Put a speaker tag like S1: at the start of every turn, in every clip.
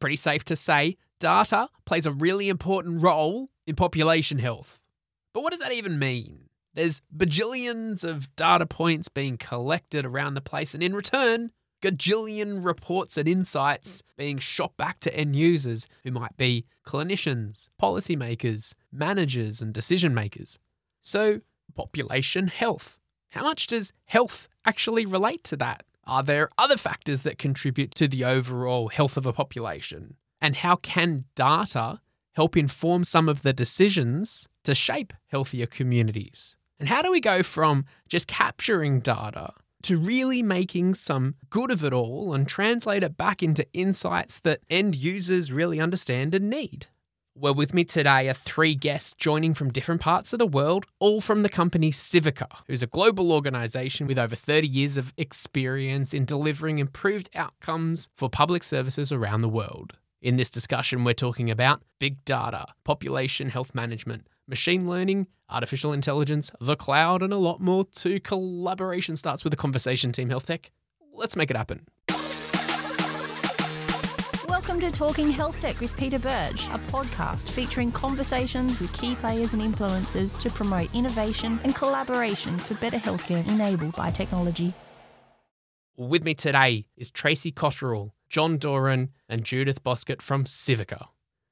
S1: pretty safe to say data plays a really important role in population health. But what does that even mean? There's bajillions of data points being collected around the place, and in return, gajillion reports and insights being shot back to end users who might be clinicians, policymakers, managers, and decision makers. So, population health. How much does health actually relate to that? Are there other factors that contribute to the overall health of a population? And how can data help inform some of the decisions to shape healthier communities? And how do we go from just capturing data to really making some good of it all and translate it back into insights that end users really understand and need? Well, with me today are three guests joining from different parts of the world, all from the company Civica, who's a global organization with over 30 years of experience in delivering improved outcomes for public services around the world. In this discussion, we're talking about big data, population health management, machine learning, artificial intelligence, the cloud, and a lot more too. Collaboration starts with a conversation, Team Health Tech. Let's make it happen.
S2: Welcome to Talking Health Tech with Peter Birch, a podcast featuring conversations with key players and influencers to promote innovation and collaboration for better healthcare enabled by technology.
S1: With me today is Tracy Cotterill, John Doran, and Judith Boskett from Civica.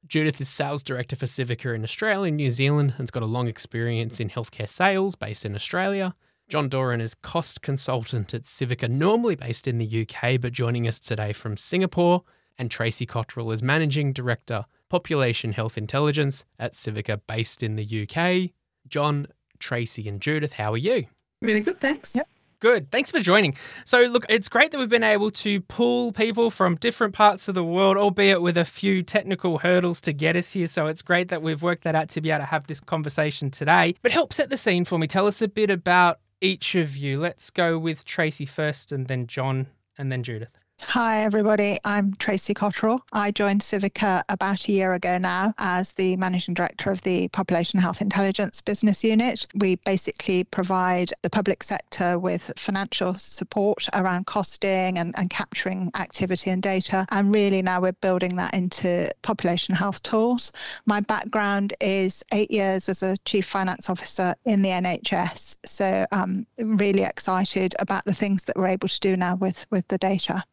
S1: Judith is sales director for Civica in Australia and New Zealand and's got a long experience in healthcare sales based in Australia. John Doran is cost consultant at Civica, normally based in the UK, but joining us today from Singapore. And Tracy Cotterill is managing director, population health intelligence at Civica, based in the UK. John, Tracy, and Judith, how are you?
S3: Really good, thanks. Yep.
S1: Good. Thanks for joining. So, look, it's great that we've been able to pull people from different parts of the world, albeit with a few technical hurdles to get us here. So, it's great that we've worked that out to be able to have this conversation today. But help set the scene for me. Tell us a bit about each of you. Let's go with Tracy first, and then John, and then Judith.
S3: Hi, everybody. I'm Tracy Cotterill. I joined Civica about a year ago now as the Managing Director of the Population Health Intelligence Business Unit. We basically provide the public sector with financial support around costing and, and capturing activity and data. And really now we're building that into population health tools. My background is eight years as a Chief Finance Officer in the NHS. So I'm really excited about the things that we're able to do now with, with the data.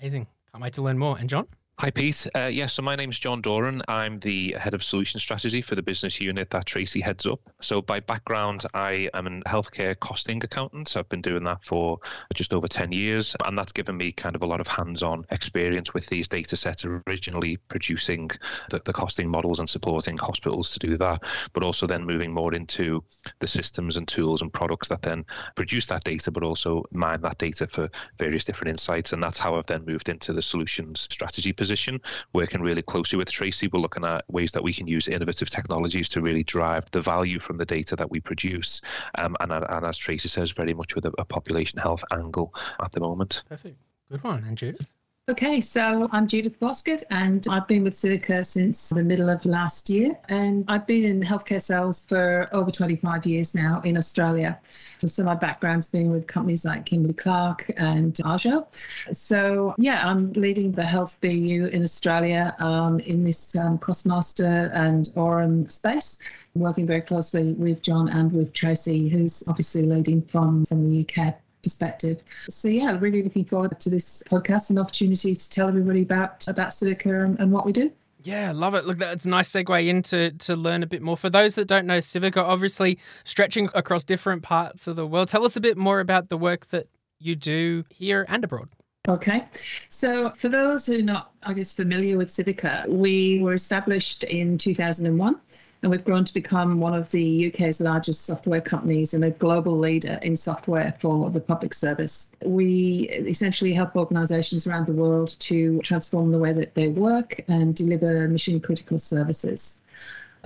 S1: Amazing. Can't wait to learn more. And John?
S4: Hi, Pete. Uh, yeah, so my name's John Doran. I'm the head of solution strategy for the business unit that Tracy heads up. So, by background, I am a healthcare costing accountant. I've been doing that for just over 10 years. And that's given me kind of a lot of hands on experience with these data sets, originally producing the, the costing models and supporting hospitals to do that, but also then moving more into the systems and tools and products that then produce that data, but also mine that data for various different insights. And that's how I've then moved into the solutions strategy position position, working really closely with Tracy. We're looking at ways that we can use innovative technologies to really drive the value from the data that we produce. Um, and, and as Tracy says, very much with a, a population health angle at the moment.
S1: Perfect. Good one. And Judith?
S5: Okay, so I'm Judith Boskett, and I've been with Civica since the middle of last year. And I've been in healthcare sales for over 25 years now in Australia. So my background's been with companies like Kimberly Clark and Arjo. So yeah, I'm leading the health BU in Australia um, in this um, Costmaster and Aurum space, working very closely with John and with Tracy, who's obviously leading from from the UK perspective. So yeah, really looking forward to this podcast and opportunity to tell everybody about about Civica and, and what we do.
S1: Yeah, love it. Look, that's a nice segue into to learn a bit more. For those that don't know, Civica obviously stretching across different parts of the world. Tell us a bit more about the work that you do here and abroad.
S5: Okay. So, for those who are not, I guess, familiar with Civica, we were established in 2001 and we've grown to become one of the UK's largest software companies and a global leader in software for the public service. We essentially help organisations around the world to transform the way that they work and deliver mission critical services.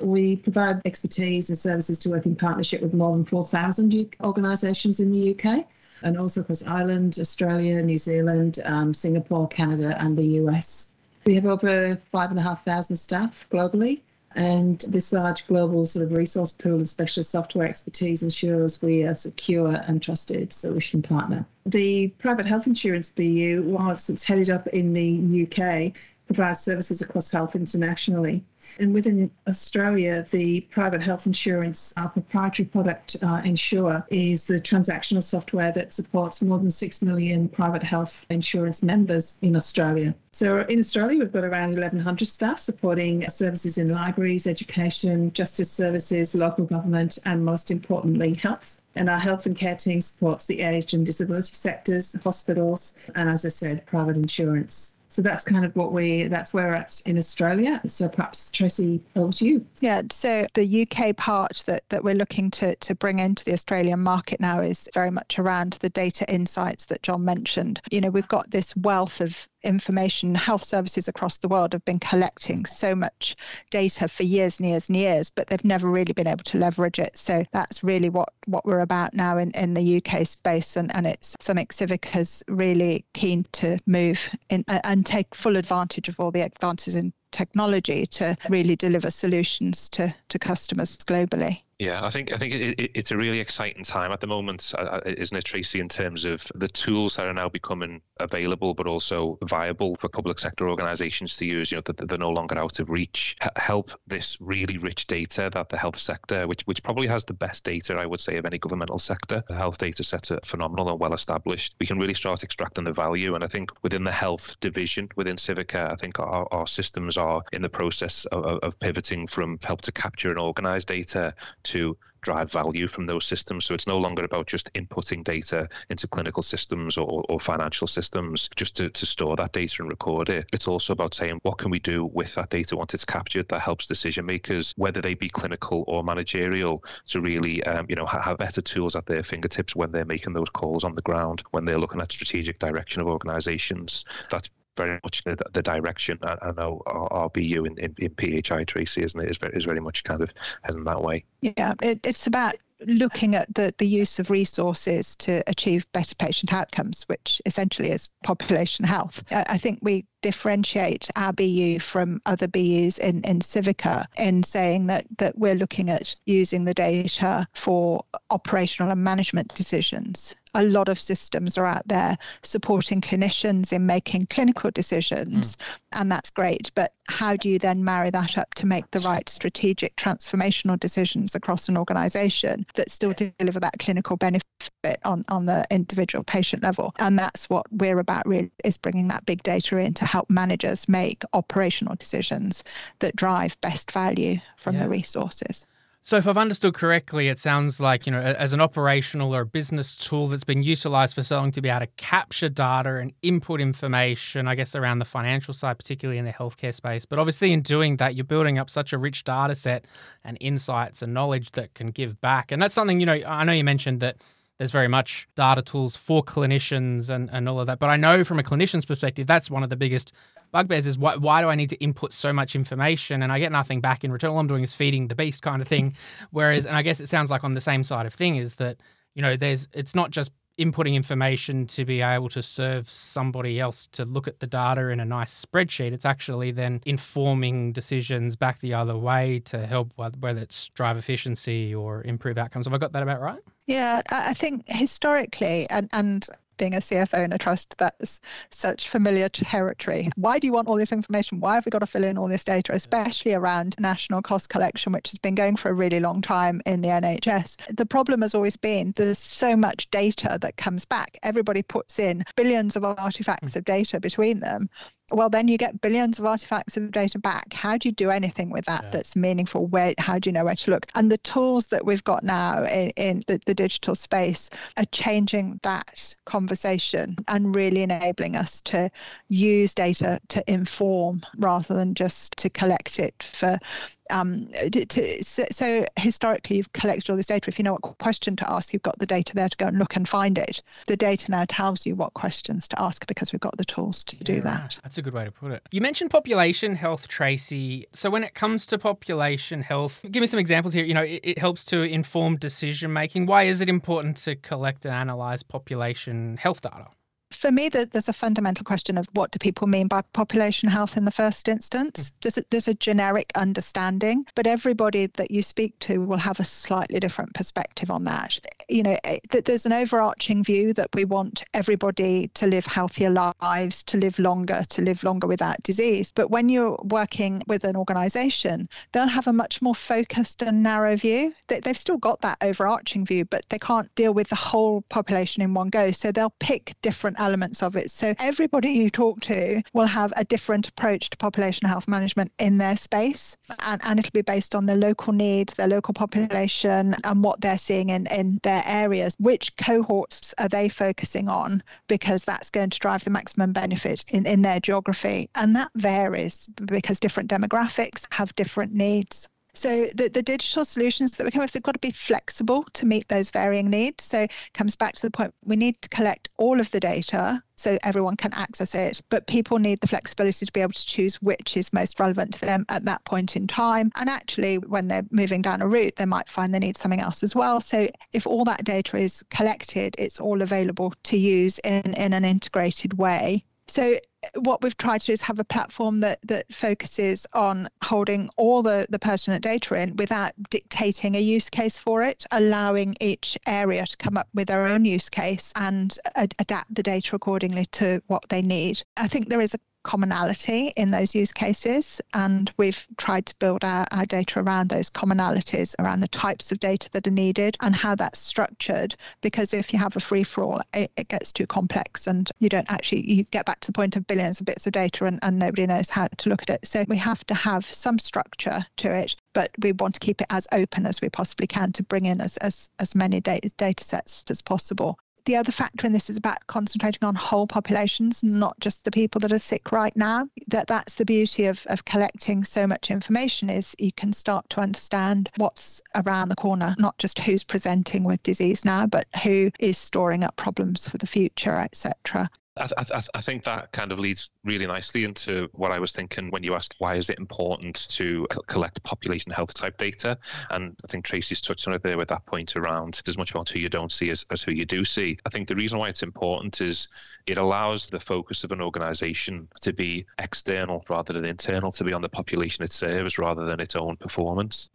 S5: We provide expertise and services to work in partnership with more than 4,000 organisations in the UK and also across Ireland, Australia, New Zealand, um, Singapore, Canada, and the US. We have over 5,500 staff globally and this large global sort of resource pool of specialist software expertise ensures we are a secure and trusted solution partner. The private health insurance BU, whilst it's headed up in the UK, provides services across health internationally. And within Australia, the private health insurance, our proprietary product, uh, Insure, is the transactional software that supports more than 6 million private health insurance members in Australia. So in Australia, we've got around 1,100 staff supporting services in libraries, education, justice services, local government, and most importantly, health. And our health and care team supports the aged and disability sectors, hospitals, and as I said, private insurance. So that's kind of what we, that's where we're at in Australia. So perhaps Tracy, over to you.
S3: Yeah, so the UK part that, that we're looking to, to bring into the Australian market now is very much around the data insights that John mentioned. You know, we've got this wealth of information health services across the world have been collecting so much data for years and years and years but they've never really been able to leverage it. So that's really what what we're about now in, in the uk space and, and it's something civica's really keen to move in uh, and take full advantage of all the advances in technology to really deliver solutions to, to customers globally
S4: yeah, I think I think it, it, it's a really exciting time at the moment, uh, uh, isn't it, Tracy? In terms of the tools that are now becoming available, but also viable for public sector organisations to use. You know, that they're no longer out of reach. H- help this really rich data that the health sector, which which probably has the best data, I would say, of any governmental sector. The health data sets are phenomenal and well established. We can really start extracting the value, and I think within the health division within Civica, I think our, our systems are in the process of, of pivoting from help to capture and organise data to drive value from those systems. So it's no longer about just inputting data into clinical systems or, or financial systems just to, to store that data and record it. It's also about saying what can we do with that data once it's captured that helps decision makers, whether they be clinical or managerial, to really um, you know have better tools at their fingertips when they're making those calls on the ground, when they're looking at strategic direction of organizations. That's very much the, the direction. I, I know our, BU in, in, in, PHI Tracy, isn't it? Is very, is very much kind of heading that way.
S3: Yeah, it, it's about looking at the, the use of resources to achieve better patient outcomes, which essentially is population health. I, I think we differentiate our BU from other BUs in, in Civica in saying that, that we're looking at using the data for operational and management decisions. A lot of systems are out there supporting clinicians in making clinical decisions, mm. and that's great. But how do you then marry that up to make the right strategic transformational decisions across an organization that still deliver that clinical benefit on, on the individual patient level? And that's what we're about really is bringing that big data in to help managers make operational decisions that drive best value from yeah. the resources.
S6: So, if I've understood correctly, it sounds like, you know, as an operational or a business tool that's been utilized for selling to be able to capture data and input information, I guess, around the financial side, particularly in the healthcare space. But obviously, in doing that, you're building up such a rich data set and insights and knowledge that can give back. And that's something, you know, I know you mentioned that there's very much data tools for clinicians and, and all of that. But I know from a clinician's perspective, that's one of the biggest bugbears is why, why do I need to input so much information and I get nothing back in return? All I'm doing is feeding the beast kind of thing. Whereas, and I guess it sounds like on the same side of thing is that, you know, there's, it's not just inputting information to be able to serve somebody else to look at the data in a nice spreadsheet. It's actually then informing decisions back the other way to help whether it's drive efficiency or improve outcomes. Have I got that about right?
S3: Yeah, I think historically, and, and being a CFO in a trust that's such familiar territory. Why do you want all this information? Why have we got to fill in all this data, especially around national cost collection, which has been going for a really long time in the NHS? The problem has always been there's so much data that comes back. Everybody puts in billions of artifacts mm. of data between them well then you get billions of artifacts of data back. How do you do anything with that yeah. that's meaningful? Where how do you know where to look? And the tools that we've got now in, in the, the, digital space are changing that conversation and really enabling us to use data to inform rather than just to collect it for um, to, so, so, historically you've collected all this data. If you know what question to ask, you've got the data there to go and look and find it. The data now tells you what questions to ask because we've got the tools to do that.
S6: That's a good way to put it. You mentioned population health, Tracy. So when it comes to population health, give me some examples here. You know, it, it helps to inform decision making. Why is it important to collect and analyze population health data?
S3: For me, there's a fundamental question of what do people mean by population health in the first instance. There's a, there's a generic understanding, but everybody that you speak to will have a slightly different perspective on that. You know, eh, there's an overarching view that we want everybody to live healthier lives, to live longer, to live longer without disease. But when you're working with an organization, they'll have a much more focused and narrow view. They've still got that overarching view, but they can't deal with the whole population in one go. So they'll pick different elements of it. So everybody you talk to will have a different approach to population health management in their space. And, and it'll be based on the local need, their local population, and what they're seeing in, in their areas. Which cohorts are they focusing on? Because that's going to drive the maximum benefit in, in their geography. And that varies because different demographics have different needs. So the, the digital solutions that we come with, they've got to be flexible to meet those varying needs. So it comes back to the point we need to collect all of the data so everyone can access it, but people need the flexibility to be able to choose which is most relevant to them at that point in time. And actually, when they're moving down a route, they might find they need something else as well. So if all that data is collected, it's all available to use in, in an integrated way. So what we've tried to do is have a platform that that focuses on holding all the the pertinent data in without dictating a use case for it allowing each area to come up with their own use case and ad- adapt the data accordingly to what they need. I think there is a commonality in those use cases. And we've tried to build our, our data around those commonalities, around the types of data that are needed and how that's structured. Because if you have a free for all, it, it, gets too complex and you don't actually, you get back to the point of billions of bits of data and, and nobody knows how to look at it. So we have to have some structure to it, but we want to keep it as open as we possibly can to bring in as, as, as many data, data sets as possible the other factor in this is about concentrating on whole populations, not just the people that are sick right now. That that's the beauty of, of collecting so much information is you can start to understand what's around the corner, not just who's presenting with disease now, but who is storing up problems for the future, etc.
S4: I, I, I, think that kind of leads really nicely into what I was thinking when you asked why is it important to collect population health type data. And I think Tracy's touched on it there with that point around as much about who you don't see as, as who you do see. I think the reason why it's important is it allows the focus of an organization to be external rather than internal, to be on the population it serves rather than its own performance.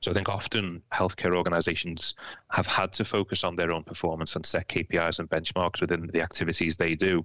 S4: So I think often healthcare organizations have had to focus on their own performance and set KPIs and benchmarks within the activities they do.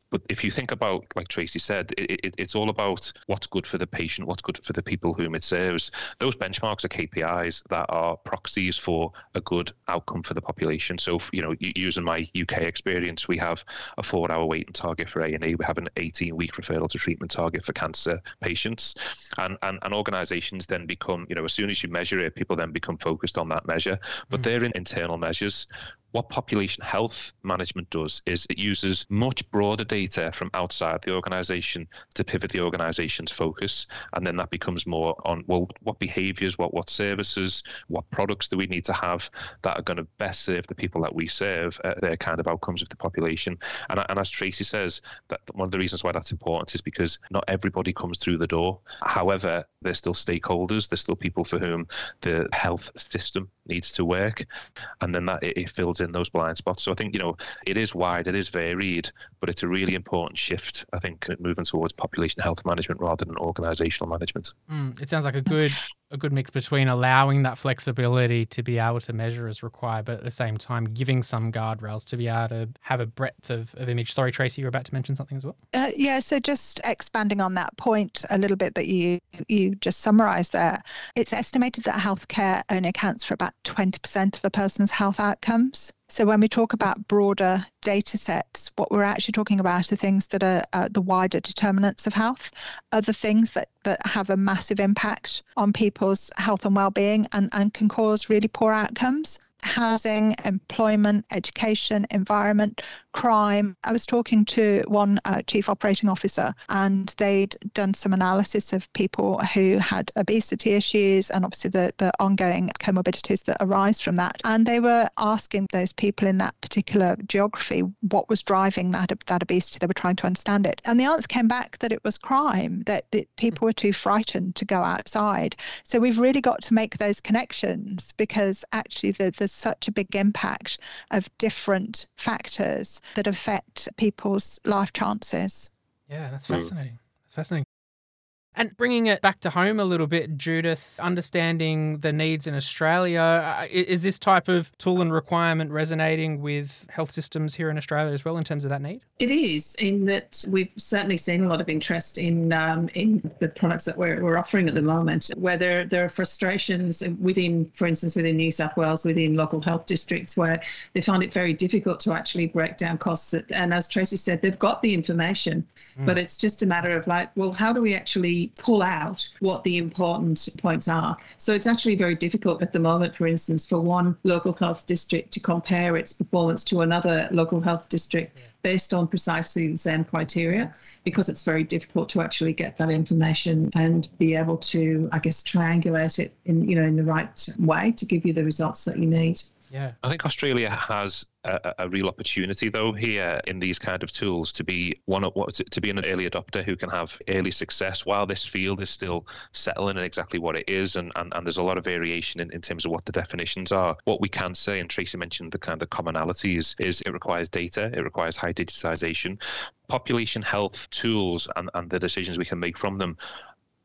S4: But if you think about, like Tracy said, it, it, it's all about what's good for the patient, what's good for the people whom it serves. Those benchmarks are KPIs that are proxies for a good outcome for the population. So, you know, using my UK experience, we have a four-hour waiting target for A&E. We have an 18-week referral to treatment target for cancer patients. And, and, and organisations then become, you know, as soon as you measure it, people then become focused on that measure. But mm. they're in internal measures what population health management does is it uses much broader data from outside the organization to pivot the organization's focus and then that becomes more on well what behaviors what what services what products do we need to have that are going to best serve the people that we serve uh, their kind of outcomes of the population and, and as tracy says that one of the reasons why that's important is because not everybody comes through the door however there's still stakeholders there's still people for whom the health system needs to work and then that it, it fills in those blind spots. So I think you know it is wide, it is varied, but it's a really important shift. I think moving towards population health management rather than organisational management.
S6: Mm, it sounds like a good a good mix between allowing that flexibility to be able to measure as required, but at the same time giving some guardrails to be able to have a breadth of, of image. Sorry, Tracy, you were about to mention something as well.
S3: Uh, yeah, so just expanding on that point a little bit that you you just summarised there. It's estimated that healthcare only accounts for about 20% of a person's health outcomes. So when we talk about broader data sets, what we're actually talking about are things that are uh, the wider determinants of health, other things that, that have a massive impact on people's health and well-being and, and can cause really poor outcomes. Housing, employment, education, environment, crime. I was talking to one uh, chief operating officer, and they'd done some analysis of people who had obesity issues and obviously the, the ongoing comorbidities that arise from that. And they were asking those people in that particular geography what was driving that, that obesity. They were trying to understand it. And the answer came back that it was crime, that, that people were too frightened to go outside. So we've really got to make those connections because actually the, there's such a big impact of different factors factors that affect people's life chances.
S6: Yeah, that's mm. fascinating. That's fascinating. And bringing it back to home a little bit, Judith, understanding the needs in Australia, uh, is this type of tool and requirement resonating with health systems here in Australia as well in terms of that need?
S5: It is, in that we've certainly seen a lot of interest in um, in the products that we're, we're offering at the moment. Where there, there are frustrations within, for instance, within New South Wales, within local health districts, where they find it very difficult to actually break down costs. And as Tracy said, they've got the information, mm. but it's just a matter of like, well, how do we actually pull out what the important points are. So it's actually very difficult at the moment, for instance, for one local health district to compare its performance to another local health district based on precisely the same criteria because it's very difficult to actually get that information and be able to i guess triangulate it in you know in the right way to give you the results that you need
S6: yeah.
S4: I think Australia has a, a, real opportunity though here in these kind of tools to be one of what to be an early adopter who can have early success while this field is still settling in exactly what it is and, and, and there's a lot of variation in, in terms of what the definitions are. What we can say, and Tracy mentioned the kind of commonalities, is it requires data, it requires high digitization. Population health tools and, and the decisions we can make from them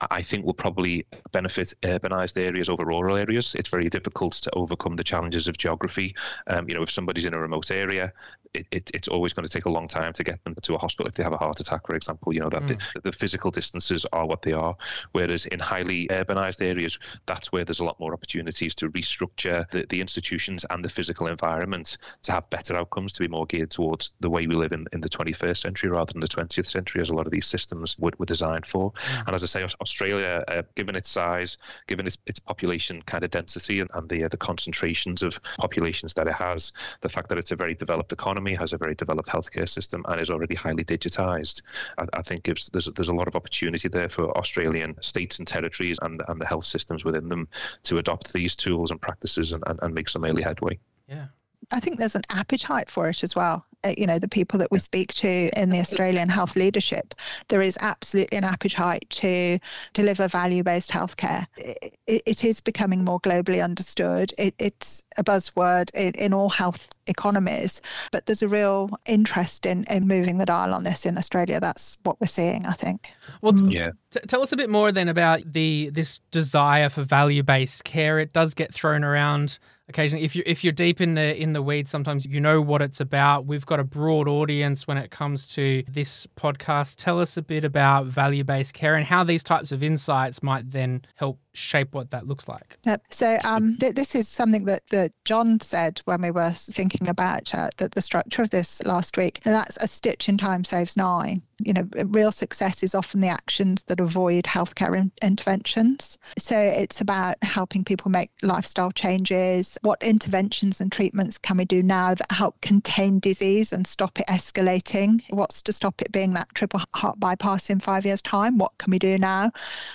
S4: I think will probably benefit urbanized areas over rural areas. It's very difficult to overcome the challenges of geography. Um, you know, if somebody's in a remote area, it, it, it's always going to take a long time to get them to a hospital if they have a heart attack, for example. You know that mm. the, the, physical distances are what they are. Whereas in highly urbanized areas, that's where there's a lot more opportunities to restructure the, the institutions and the physical environment to have better outcomes, to be more geared towards the way we live in, in the 21st century rather than the 20th century, as a lot of these systems were, were designed for. Mm. And as I say, Australia, uh, given its size, given its, its population kind of density and, and the uh, the concentrations of populations that it has, the fact that it's a very developed economy, has a very developed healthcare system, and is already highly digitized, I, I think gives there's there's a lot of opportunity there for Australian states and territories and and the health systems within them to adopt these tools and practices and, and, and make some early headway.
S6: Yeah.
S3: I think there's an appetite for it as well. Uh, you know, the people that we speak to in the Australian health leadership, there is absolutely an appetite to deliver value based healthcare. It, it is becoming more globally understood. It, it's a buzzword in, in all health economies, but there's a real interest in, in moving the dial on this in Australia. That's what we're seeing, I think.
S6: Well, mm. yeah. T- tell us a bit more then about the this desire for value based care. It does get thrown around occasionally if you if you're deep in the in the weeds sometimes you know what it's about. We've got a broad audience when it comes to this podcast. Tell us a bit about value-based care and how these types of insights might then help shape what that looks like
S3: yep. so um, th- this is something that, that john said when we were thinking about uh, the, the structure of this last week and that's a stitch in time saves nine you know, real success is often the actions that avoid healthcare in- interventions. So it's about helping people make lifestyle changes. What interventions and treatments can we do now that help contain disease and stop it escalating? What's to stop it being that triple heart bypass in five years' time? What can we do now?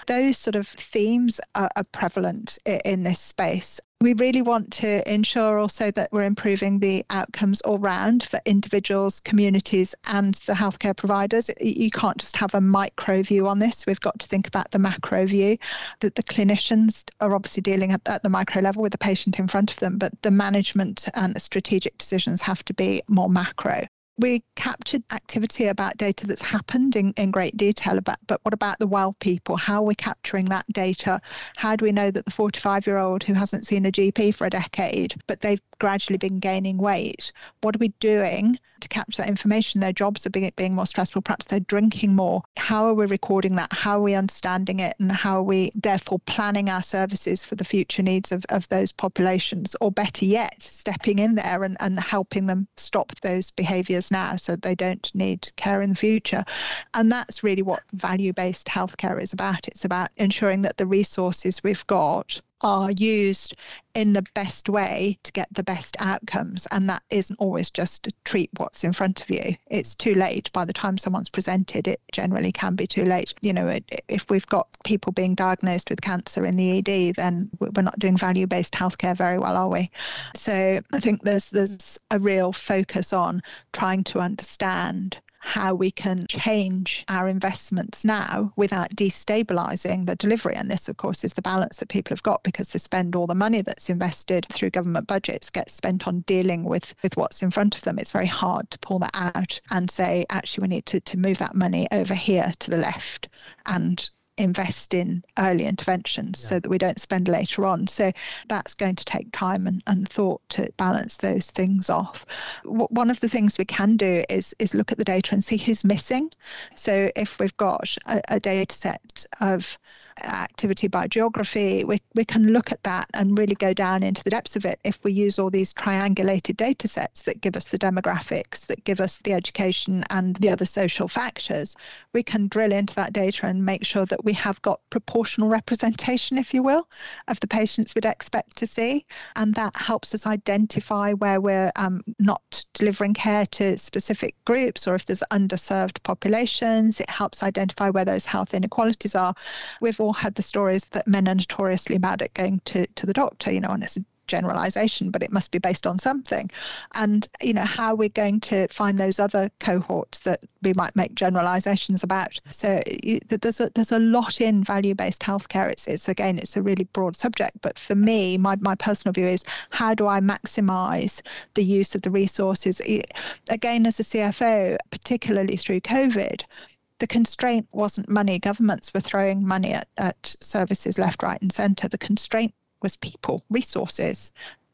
S3: Those sort of themes are, are prevalent in this space we really want to ensure also that we're improving the outcomes all round for individuals, communities, and the healthcare providers. You can't just have a micro view on this. We've got to think about the macro view. That the clinicians are obviously dealing at, at the micro level with the patient in front of them, but the management and strategic decisions have to be more macro we captured activity about data that's happened in, in great detail about but what about the well people how are we capturing that data how do we know that the 45 year old who hasn't seen a gp for a decade but they've gradually been gaining weight what are we doing to capture that information. Their jobs are being, being more stressful. Perhaps they're drinking more. How are we recording that? How are we understanding it? And how are we therefore planning our services for the future needs of, of those populations? Or better yet, stepping in there and, and helping them stop those behaviors now so they don't need care in the future. And that's really what value based healthcare is about. It's about ensuring that the resources we've got are used in the best way to get the best outcomes. And that isn't always just to treat what's in front of you. It's too late. By the time someone's presented, it generally can be too late. You know, if we've got people being diagnosed with cancer in the ED, then we're not doing value based healthcare very well, are we? So I think there's there's a real focus on trying to understand how we can change our investments now without destabilizing the delivery. And this, of course, is the balance that people have got because they spend all the money that's invested through government budgets gets spent on dealing with, with what's in front of them. It's very hard to pull that out and say, actually, we need to, to move that money over here to the left and invest in early interventions yeah. so that we don't spend later on. So that's going to take time and, and thought to balance those things off. W- one of the things we can do is is look at the data and see who's missing. So if we've got a, a data set of activity by geography, we, we can look at that and really go down into the depths of it if we use all these triangulated data sets that give us the demographics, that give us the education and the other social factors. We can drill into that data and make sure that we have got proportional representation, if you will, of the patients we'd expect to see. And that helps us identify where we're um, not delivering care to specific groups or if there's underserved populations. It helps identify where those health inequalities are. We've all had the stories that men are notoriously bad at going to, to the doctor, you know, and it's a generalization, but it must be based on something. And, you know, how we're going to find those other cohorts that we might make generalizations about. So there's a, there's a lot in value-based healthcare. It's, it's again, it's a really broad subject. But for me, my, my personal view is how do I maximize the use of the resources? Again, as a CFO, particularly through COVID, the constraint wasn't money. Governments were throwing money at, at services left, right, and centre. The constraint was people, resources.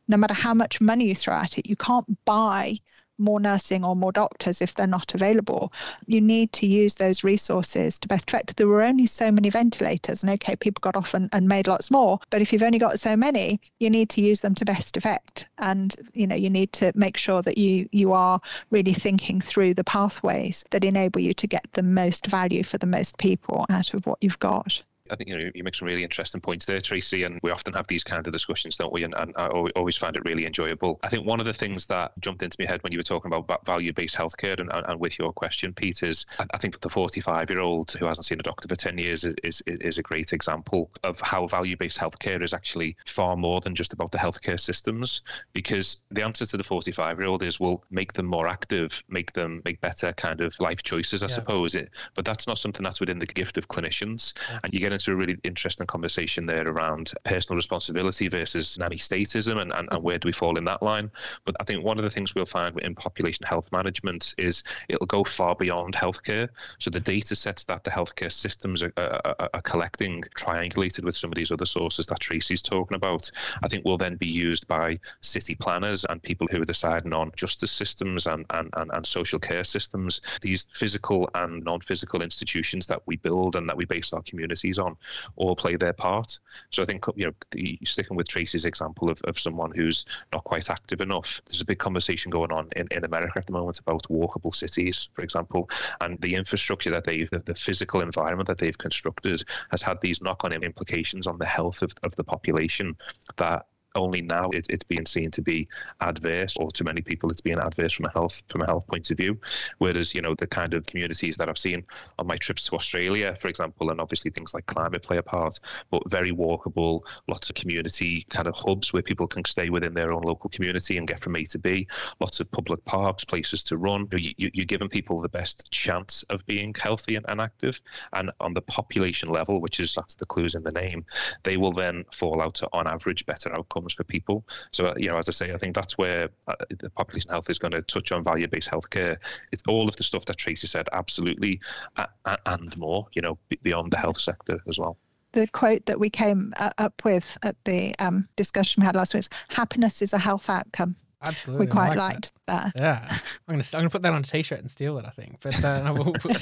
S3: No matter how much money you throw at it, you can't buy more nursing or more doctors if they're not available. You need to use those resources to best effect. There were only so many ventilators, and okay, people got off and, and made lots more. But if you've only got so many, you need to use them to best effect. And you know, you need to make sure that you you are really thinking through the pathways that enable you to get the most value for the most people out of what you've got.
S4: I think you know you make some really interesting points there, Tracy, and we often have these kind of discussions, don't we? And, and I always find it really enjoyable. I think one of the things that jumped into my head when you were talking about value-based healthcare, and, and with your question, Pete, is I think the 45-year-old who hasn't seen a doctor for 10 years is, is, is a great example of how value-based healthcare is actually far more than just about the healthcare systems. Because the answer to the 45-year-old is, well, make them more active, make them make better kind of life choices, I yeah. suppose. It, but that's not something that's within the gift of clinicians, yeah. and you get into a really interesting conversation there around personal responsibility versus nanny statism and, and, and where do we fall in that line. But I think one of the things we'll find in population health management is it'll go far beyond healthcare. So the data sets that the healthcare systems are, are, are collecting, triangulated with some of these other sources that Tracy's talking about, I think will then be used by city planners and people who are deciding on justice systems and, and, and, and social care systems, these physical and non-physical institutions that we build and that we base our communities on all play their part. So I think you know sticking with Tracy's example of, of someone who's not quite active enough. There's a big conversation going on in, in America at the moment about walkable cities, for example, and the infrastructure that they've the, the physical environment that they've constructed has had these knock-on implications on the health of, of the population that only now it, it's being seen to be adverse, or to many people it's being adverse from a health from a health point of view. Whereas you know the kind of communities that I've seen on my trips to Australia, for example, and obviously things like climate play a part, but very walkable, lots of community kind of hubs where people can stay within their own local community and get from A to B. Lots of public parks, places to run. You, you, you're giving people the best chance of being healthy and, and active. And on the population level, which is that's the clues in the name, they will then fall out to on average better outcomes outcomes for people. So, uh, you know, as I say, I think that's where uh, the population health is going to touch on value-based healthcare. It's all of the stuff that Tracy said, absolutely, uh, and more. You know, beyond the health sector as well
S3: the quote that we came up with at the um, discussion we had last week is happiness is a health outcome.
S6: Absolutely,
S3: we quite like liked that.
S6: that. Yeah, I'm gonna I'm gonna put that on a t-shirt and steal it. I think, but uh, we'll put, put,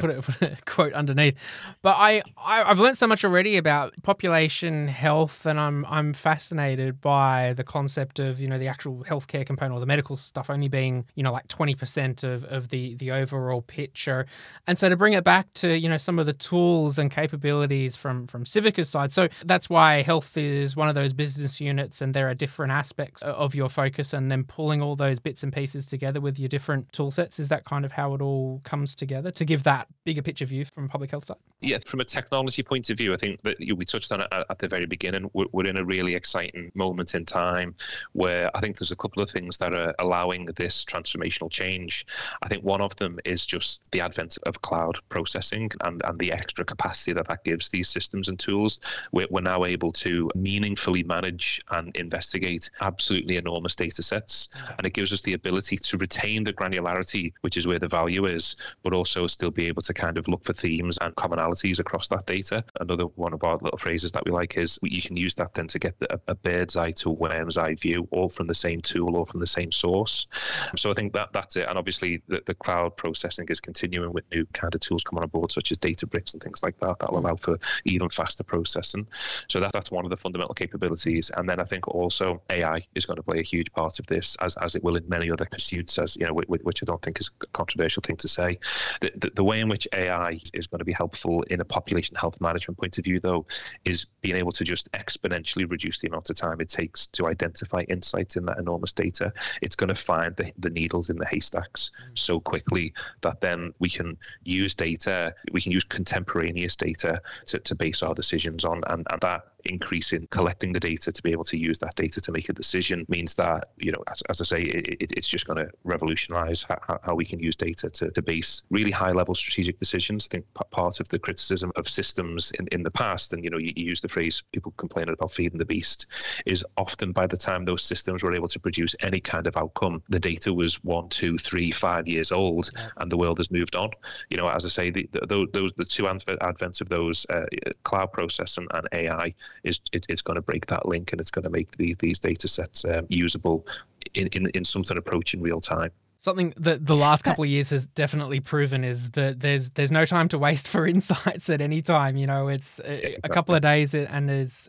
S6: put, it, put a quote underneath. But I, I have learned so much already about population health, and I'm I'm fascinated by the concept of you know the actual healthcare component or the medical stuff only being you know like 20 percent of of the the overall picture. And so to bring it back to you know some of the tools and capabilities from from Civica's side, so that's why health is one of those business units, and there are different aspects of your focus focus and then pulling all those bits and pieces together with your different tool sets? Is that kind of how it all comes together to give that bigger picture view from a public health side?
S4: Yeah, from a technology point of view, I think that we touched on it at the very beginning. We're in a really exciting moment in time where I think there's a couple of things that are allowing this transformational change. I think one of them is just the advent of cloud processing and, and the extra capacity that that gives these systems and tools. We're, we're now able to meaningfully manage and investigate absolutely enormous data sets. And it gives us the ability to retain the granularity, which is where the value is, but also still be able to kind of look for themes and commonalities across that data. Another one of our little phrases that we like is you can use that then to get a, a bird's eye to a worm's eye view, all from the same tool or from the same source. So I think that that's it. And obviously the, the cloud processing is continuing with new kind of tools coming on board, such as Databricks and things like that, that will mm. allow for even faster processing. So that, that's one of the fundamental capabilities. And then I think also AI is going to play a huge part of this, as, as it will in many other pursuits, as you know, which I don't think is a controversial thing to say. The, the, the way in which AI is going to be helpful in a population health management point of view, though, is being able to just exponentially reduce the amount of time it takes to identify insights in that enormous data. It's going to find the, the needles in the haystacks mm. so quickly that then we can use data, we can use contemporaneous data to, to base our decisions on, and, and that increase in collecting the data to be able to use that data to make a decision means that, you know, as, as I say, it, it's just going to revolutionize how, how, we can use data to, to base really high level strategic decisions. I think part of the criticism of systems in, in the past, and, you know, you, you use the phrase people complaining about feeding the beast, is often by the time those systems were able to produce any kind of outcome, the data was one, two, three, five years old, and the world has moved on. You know, as I say, the, the, those the two advents of those uh, cloud process and, and AI is it, it's going to break that link and it's going to make the, these data sets um, usable in, in, in something approaching real time.
S6: Something that the last couple of years has definitely proven is that there's there's no time to waste for insights at any time. You know, it's a, a couple of days and is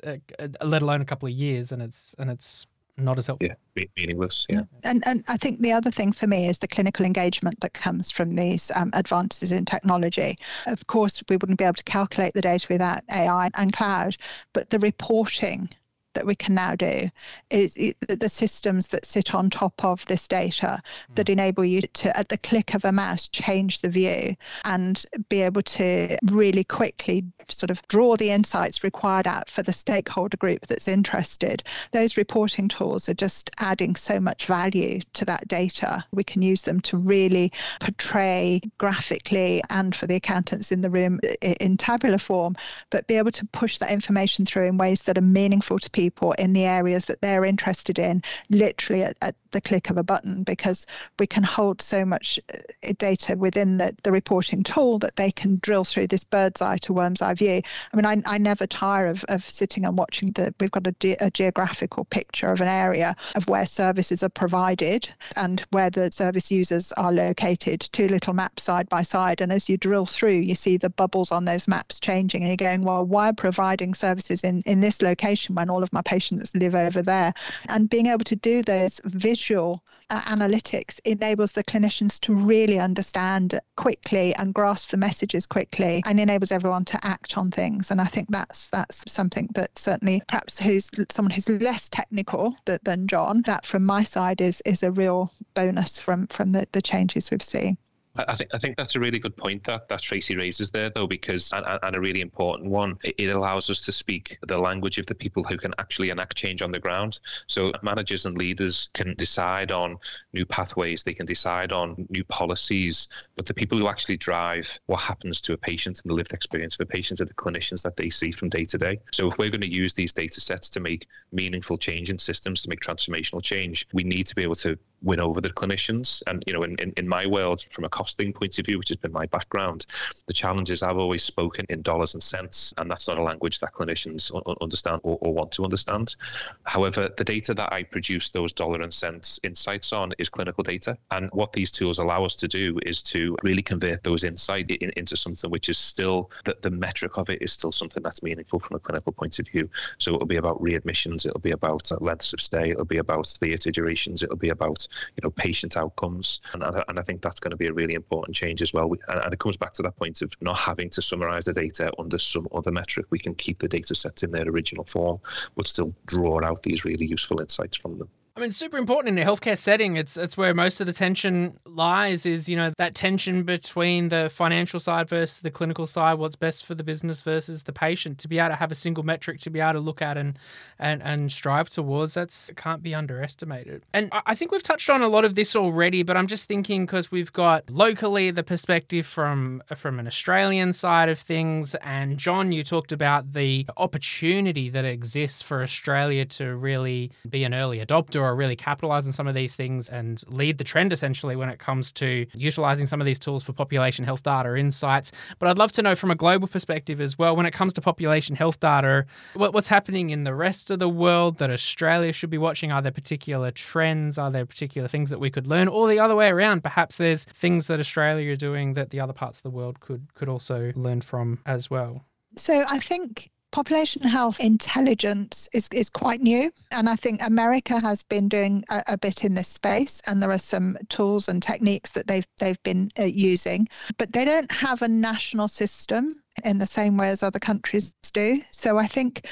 S6: let alone a couple of years, and it's and it's not as helpful.
S4: Yeah, meaningless. Yeah.
S3: And and I think the other thing for me is the clinical engagement that comes from these um, advances in technology. Of course, we wouldn't be able to calculate the data without AI and cloud, but the reporting that we can now do is the systems that sit on top of this data mm. that enable you to, at the click of a mouse, change the view and be able to really quickly sort of draw the insights required out for the stakeholder group that's interested. Those reporting tools are just adding so much value to that data. We can use them to really portray graphically and for the accountants in the room in tabular form, but be able to push that information through in ways that are meaningful to people people in the areas that they're interested in, literally at, at the click of a button, because we can hold so much uh, data within the, the reporting tool that they can drill through this bird's eye to worm's eye view. I mean, I, I never tire of, of sitting and watching the, we've got a, ge- a geographical picture of an area of where services are provided and where the service users are located, two little maps side by side. And as you drill through, you see the bubbles on those maps changing. And you're going, well, why are providing services in, in this location when all of my patients live over there. And being able to do those visual uh, analytics enables the clinicians to really understand quickly and grasp the messages quickly and enables everyone to act on things. And i think that's that's something that certainly perhaps who's someone who's less technical that, than john that from my side is is a real bonus from from the, the changes we've seen
S4: I think I think that's a really good point that, that Tracy raises there, though, because and, and a really important one. It, allows us to speak the language of the people who can actually enact change on the ground. So managers and leaders can decide on new pathways, they can decide on new policies, but the people who actually drive what happens to a patient and the lived experience of a patient are the clinicians that they see from day to day. So if we're going to use these data sets to make meaningful change in systems, to make transformational change, we need to be able to win over the clinicians. And you know, in, in, in my world, from a costing point of view, which has been my background, the challenge is I've always spoken in dollars and cents, and that's not a language that clinicians understand or, or want to understand. However, the data that I produce those dollar and cents insights on is clinical data, and what these tools allow us to do is to really convert those insights in, into something which is still that the metric of it is still something that's meaningful from a clinical point of view. So it'll be about readmissions, it'll be about uh, lengths of stay, it'll be about theatre durations, it'll be about you know patient outcomes, and, and I think that's going to be a really important change as well. And, it comes back to that point of not having to summarize the data under some other metric. We can keep the data sets in their original form, but still draw out these really useful insights from them.
S6: I mean, super important in a healthcare setting. It's it's where most of the tension lies. Is you know that tension between the financial side versus the clinical side. What's best for the business versus the patient. To be able to have a single metric to be able to look at and and and strive towards. That's can't be underestimated. And I think we've touched on a lot of this already. But I'm just thinking because we've got locally the perspective from from an Australian side of things, and John, you talked about the opportunity that exists for Australia to really be an early adopter or really capitalizing some of these things and lead the trend essentially when it comes to utilizing some of these tools for population health data insights. But I'd love to know from a global perspective as well, when it comes to population health data, what's happening in the rest of the world that Australia should be watching? Are there particular trends? Are there particular things that we could learn? Or the other way around, perhaps there's things that Australia are doing that the other parts of the world could could also learn from as well.
S3: So I think population health intelligence is, is quite new. And I think America has been doing a, a, bit in this space, and there are some tools and techniques that they've they've been uh, using, but they don't have a national system in the same way as other countries do. So I think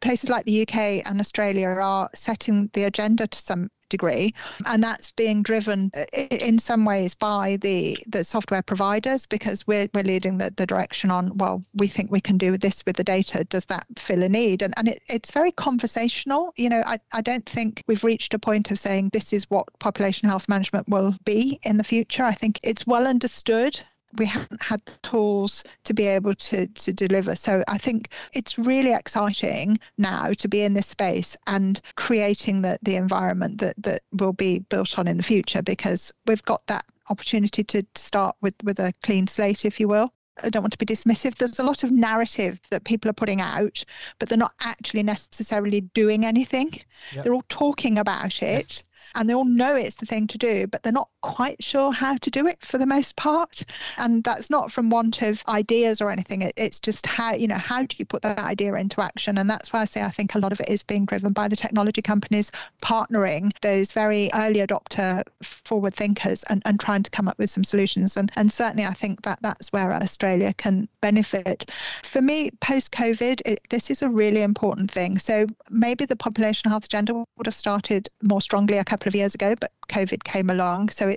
S3: places like the UK and Australia are setting the agenda to some degree. And that's being driven uh, in some ways by the the software providers because we're, we're leading the, the direction on well we think we can do this with the data. Does that fill a need? And, and it, it's very conversational. You know I, I don't think we've reached a point of saying this is what population health management will be in the future. I think it's well understood we haven't had the tools to be able to to deliver. So I think it's really exciting now to be in this space and creating the the environment that that will be built on in the future because we've got that opportunity to start with with a clean slate, if you will. I don't want to be dismissive. There's a lot of narrative that people are putting out, but they're not actually necessarily doing anything. Yep. They're all talking about it. Yes and they all know it's the thing to do, but they're not quite sure how to do it for the most part. And that's not from want of ideas or anything. It, it's just how, you know, how do you put that idea into action? And that's why I say I think a lot of it is being driven by the technology companies partnering those very early adopter forward thinkers and, and trying to come up with some solutions. And, and certainly I think that that's where Australia can benefit. For me, post COVID, this is a really important thing. So maybe the population health agenda would have started more strongly a couple of years ago, but COVID came along. So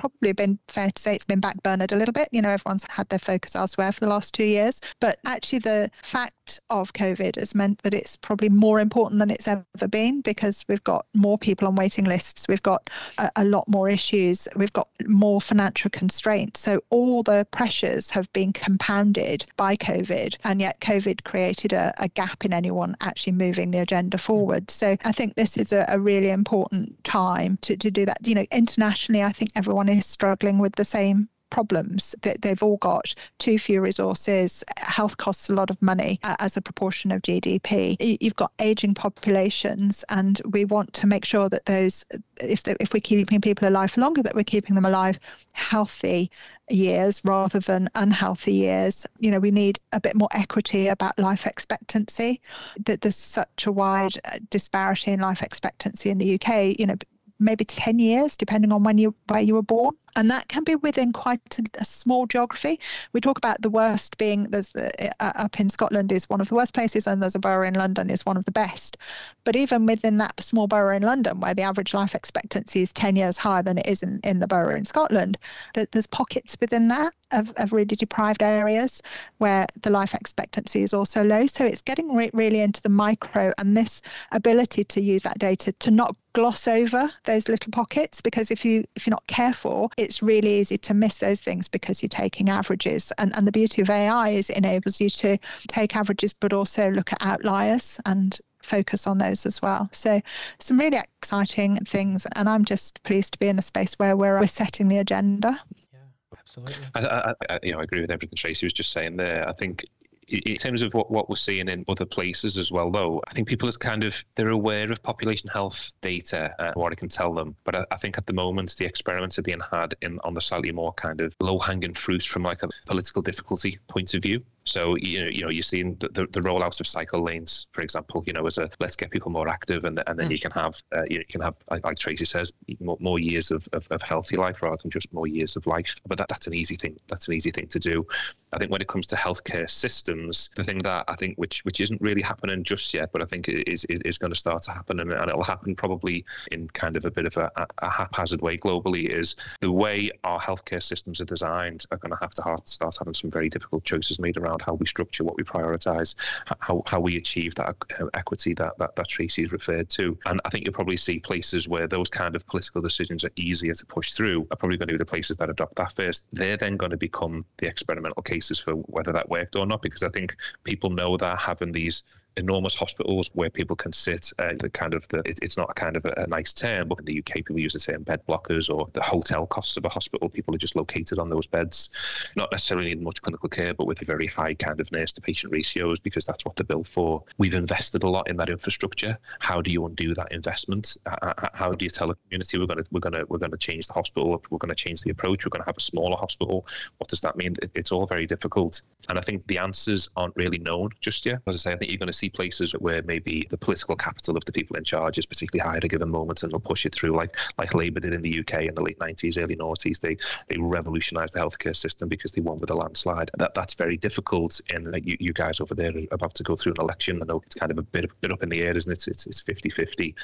S3: probably been fair to say it's been backburnered a little bit. You know, everyone's had their focus elsewhere for the last two years. But actually, the fact of COVID has meant that it's probably more important than it's ever been because we've got more people on waiting lists. We've got a, a lot more issues. We've got more financial constraints. So all the pressures have been compounded by COVID. And yet, COVID created a, a gap in anyone actually moving the agenda forward. So I think this is a, a really important time to, to do that. You know, internationally, I think everyone is struggling with the same problems that they've all got. Too few resources. Health costs a lot of money uh, as a proportion of gdp you've got aging populations and we want to make sure that those if, if we're keeping people alive longer that we're keeping them alive healthy years rather than unhealthy years. You know we need a bit more equity about life expectancy. That there's such a wide uh, disparity in life expectancy in the UK you know maybe 10 years, depending on when you where you were born and that can be within quite a, a, small geography. We talk about the worst being there's the, uh, up in Scotland is one of the worst places, and there's a borough in London is one of the best. But even within that small borough in London, where the average life expectancy is 10 years higher than it is in, in the borough in Scotland, that there's pockets within that of, of really deprived areas where the life expectancy is also low. So it's getting re- really into the micro and this ability to use that data to not gloss over those little pockets because if you if you're not careful it's really easy to miss those things because you're taking averages. And, and the beauty of AI is it enables you to take averages, but also look at outliers and focus on those as well. So some really exciting things. And I'm just pleased to be in a space where we're, we're setting the agenda.
S6: Yeah, absolutely.
S4: I, I, I, you know, I agree with everything Tracy was just saying there. I think in terms of what, what we're seeing in other places as well, though, I think people is kind of they're aware of population health data, uh, what it can tell them. But I, I, think at the moment the experiments are being had in on the slightly more kind of low hanging fruit from like a political difficulty point of view. So you know, you know, you're seeing the, the, the rollout of cycle lanes, for example. You know, as a let's get people more active, and and then mm. you can have uh, you can have like, like Tracy says, more, more years of, of, of, healthy life rather than just more years of life. But that, that's an easy thing. That's an easy thing to do. I think when it comes to healthcare systems, the thing that I think which which isn't really happening just yet, but I think is is, is going to start to happen, and, and it'll happen probably in kind of a bit of a, a haphazard way globally. Is the way our healthcare systems are designed are going to have to start having some very difficult choices made around how we structure, what we prioritize, how how we achieve that uh, equity that that, that Tracy has referred to. And I think you'll probably see places where those kind of political decisions are easier to push through are probably going to be the places that adopt that first. They're then going to become the experimental cases for whether that worked or not, because I think people know that having these enormous hospitals where people can sit. Uh, the kind of the it, it's not a kind of a, a, nice term, but in the UK people use the term bed blockers or the hotel costs of a hospital. People are just located on those beds, not necessarily need much clinical care, but with very high kind of nurse to patient ratios because that's what they're built for. We've invested a lot in that infrastructure. How do you undo that investment? Uh, uh, uh, how do you tell a community we're going to we're going to we're going to change the hospital? We're going to change the approach. We're going to have a smaller hospital. What does that mean? It's all very difficult, and I think the answers aren't really known just yet. As I say, I think you're going to see places where maybe the political capital of the people in charge is particularly high at a given moment and they'll push it through like like Labour did in the UK in the late 90s, early noughties. They they revolutionised the healthcare system because they won with a landslide. That That's very difficult. And like, you, you guys over there are about to go through an election. I know it's kind of a bit, bit up in the air, isn't it? It's, it's 50-50.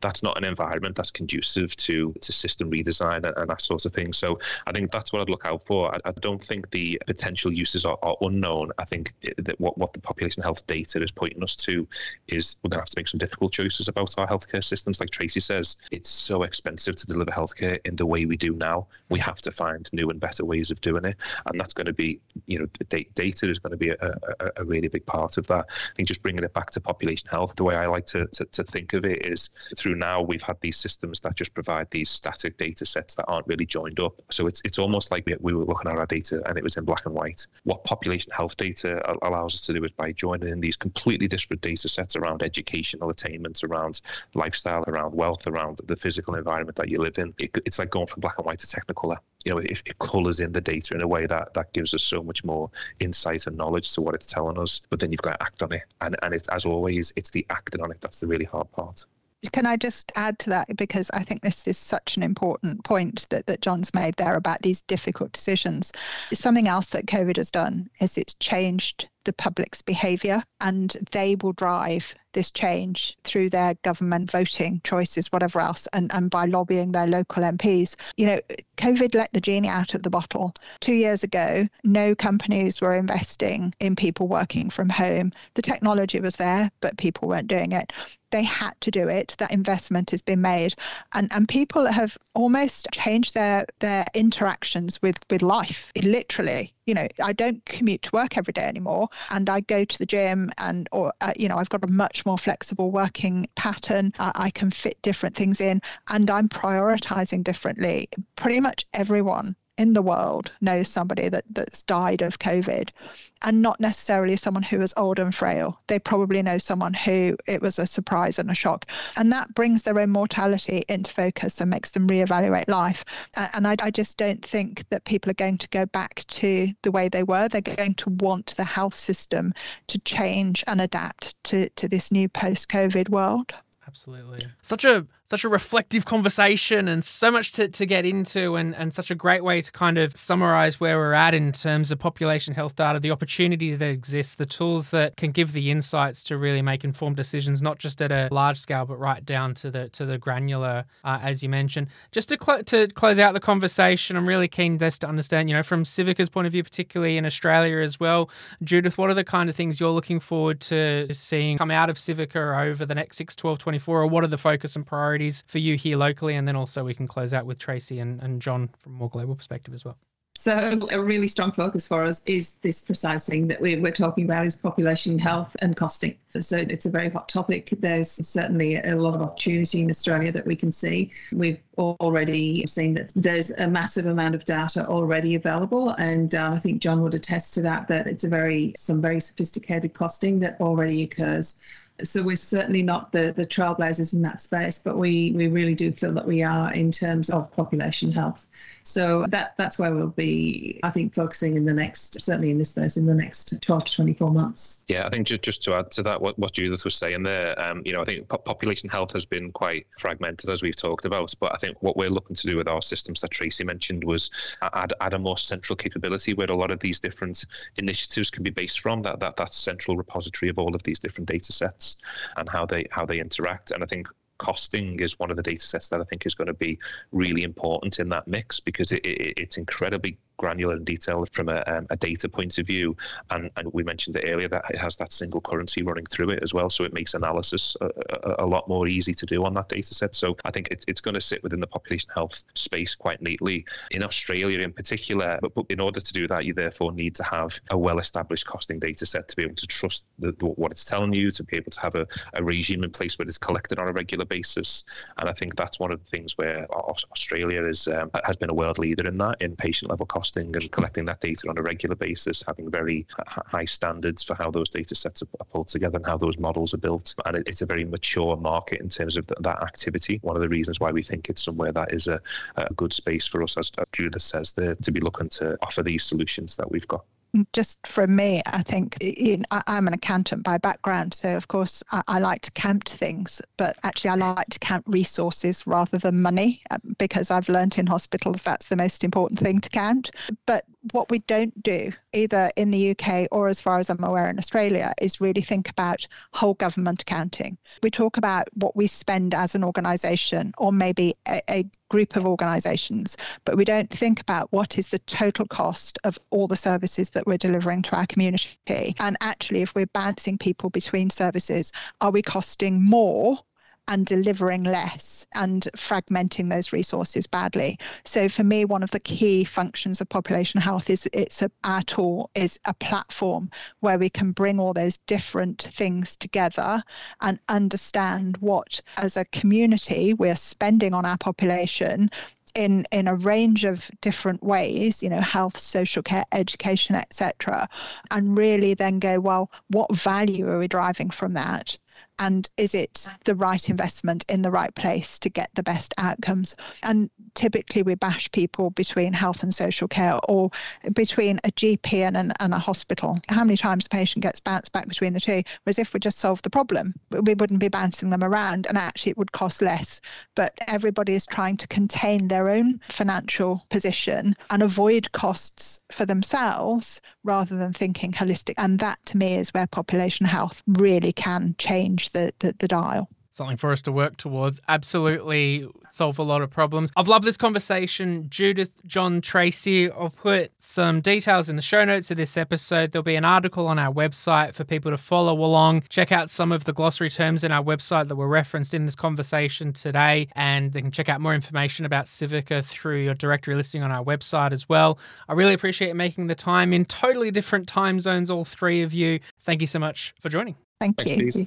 S4: That's not an environment that's conducive to, to system redesign and, and that sort of thing. So I think that's what I'd look out for. I, I don't think the potential uses are, are unknown. I think that what, what the population health data is pointing us to is we're going to have to make some difficult choices about our healthcare systems. Like Tracy says, it's so expensive to deliver healthcare in the way we do now. We have to find new and better ways of doing it, and that's going to be, you know, data is going to be a, a, a really big part of that. I think just bringing it back to population health, the way I like to, to, to think of it is through now we've had these systems that just provide these static data sets that aren't really joined up. So it's it's almost like we were looking at our data and it was in black and white. What population health data allows us to do is by joining in these completely disparate data sets around educational attainment, around lifestyle, around wealth, around the physical environment that you live in. It, it's like going from black and white to technicolor. You know, it, it colors in the data in a way that that gives us so much more insight and knowledge to what it's telling us. But then you've got to act on it, and and it's as always, it's the acting on it that's the really hard part.
S3: Can I just add to that because I think this is such an important point that, that John's made there about these difficult decisions. Something else that COVID has done is it's changed the public's behaviour and they will drive this change through their government voting choices, whatever else, and, and by lobbying their local MPs. You know, COVID let the genie out of the bottle. Two years ago, no companies were investing in people working from home. The technology was there, but people weren't doing it they had to do it. That investment has been made, and and people have almost changed their their interactions with with life. Literally, you know, I don't commute to work every day anymore, and I go to the gym, and or uh, you know, I've got a much more flexible working pattern. I, I can fit different things in, and I'm prioritizing differently. Pretty much everyone in the world knows somebody that, that's died of COVID and not necessarily someone who is old and frail. They probably know someone who it was a surprise and a shock. And that brings their own mortality into focus and makes them reevaluate life. And I, I just don't think that people are going to go back to the way they were. They're going to want the health system to change and adapt to, to this new post COVID world.
S6: Absolutely. Such a such a reflective conversation and so much to, to get into and, and such a great way to kind of summarize where we're at in terms of population health data, the opportunity that exists, the tools that can give the insights to really make informed decisions, not just at a large scale, but right down to the to the granular, uh, as you mentioned. Just to, cl- to close out the conversation, I'm really keen just to understand, you know, from Civica's point of view, particularly in Australia as well, Judith, what are the kind of things you're looking forward to seeing come out of Civica over the next 6, 12, 24, or what are the focus and priorities priorities for you here locally, and then also we can close out with Tracy and, and John from a more global perspective as well.
S5: So a really strong focus for us is this precise thing that we're, we're talking about is population health and costing. So it's a very hot topic. There's certainly a lot of opportunity in Australia that we can see. We've already seen that there's a massive amount of data already available, and um, I think John would attest to that. That it's a very some very sophisticated costing that already occurs so we're certainly not the, the trailblazers in that space, but we, we really do feel that we are in terms of population health. So that that's where we'll be, I think, focusing in the next, certainly in this space, in the next 12 to 24 months.
S4: Yeah, I think just, just to add to that, what, what Judith was saying there, um, you know, I think population health has been quite fragmented, as we've talked about. But I think what we're looking to do with our systems that Tracy mentioned was add, add a more central capability where a lot of these different initiatives can be based from, that, that, that central repository of all of these different data sets and how they how they interact. And I think costing is one of the data sets that I think is going to be really important in that mix because it, it, it's incredibly granular and detailed from a, um, a data point of view. And, and we mentioned it earlier that it has that single currency running through it as well. So it makes analysis a, a, a lot more easy to do on that data set. So I think it, it's going to sit within the population health space quite neatly. In Australia, in particular, but, but in order to do that, you therefore need to have a well established costing data set to be able to trust the, what it's telling you, to be able to have a, a regime in place where it's collected on a regular basis. And I think that's one of the things where Australia is, um, has been a world leader in that, in patient level cost costing and collecting that data on a regular basis, having very high standards for how those data sets are pulled together and how those models are built. And it's a very mature market in terms of that activity. One of the reasons why we think it's somewhere that is a, a good space for us, as Judith says, there to be looking to offer these solutions that we've got
S3: just from me, I think you know, I'm an accountant by background. So, of course, I, I, like to count things, but actually, I like to count resources rather than money uh, because I've learned in hospitals that's the most important thing to count. But what we don't do, either in the UK or as far as I'm aware in Australia, is really think about whole government accounting. We talk about what we spend as an organisation or maybe a, a group of organisations, but we don't think about what is the total cost of all the services that we're delivering to our community. And actually, if we're bouncing people between services, are we costing more and delivering less and fragmenting those resources badly. So for me, one of the key functions of population health is it's a, our tool is a platform where we can bring all those different things together and understand what as a community we're spending on our population in in a range of different ways you know health social care education etc and really then go well what value are we driving from that and is it the right investment in the right place to get the best outcomes? And typically we bash people between health and social care or between a gp and, an, and a hospital. How many times a patient gets bounced back between the two? Whereas if we just solved the problem we wouldn't be bouncing them around and actually it would cost less. But everybody is trying to contain their own financial position and avoid costs for themselves rather than thinking holistic. And that to me is where population health really can change the, the, the dial
S6: something for us to work towards. Absolutely solve a lot of problems. I've loved this conversation. Judith, John, Tracy, I'll put some details in the show notes of this episode. There'll be an article on our website for people to follow along. Check out some of the glossary terms in our website that were referenced in this conversation today, and they can check out more information about Civica through your directory listing on our website as well. I really appreciate making the time in totally different time zones, all three of you. Thank you so much for joining.
S3: Thank you.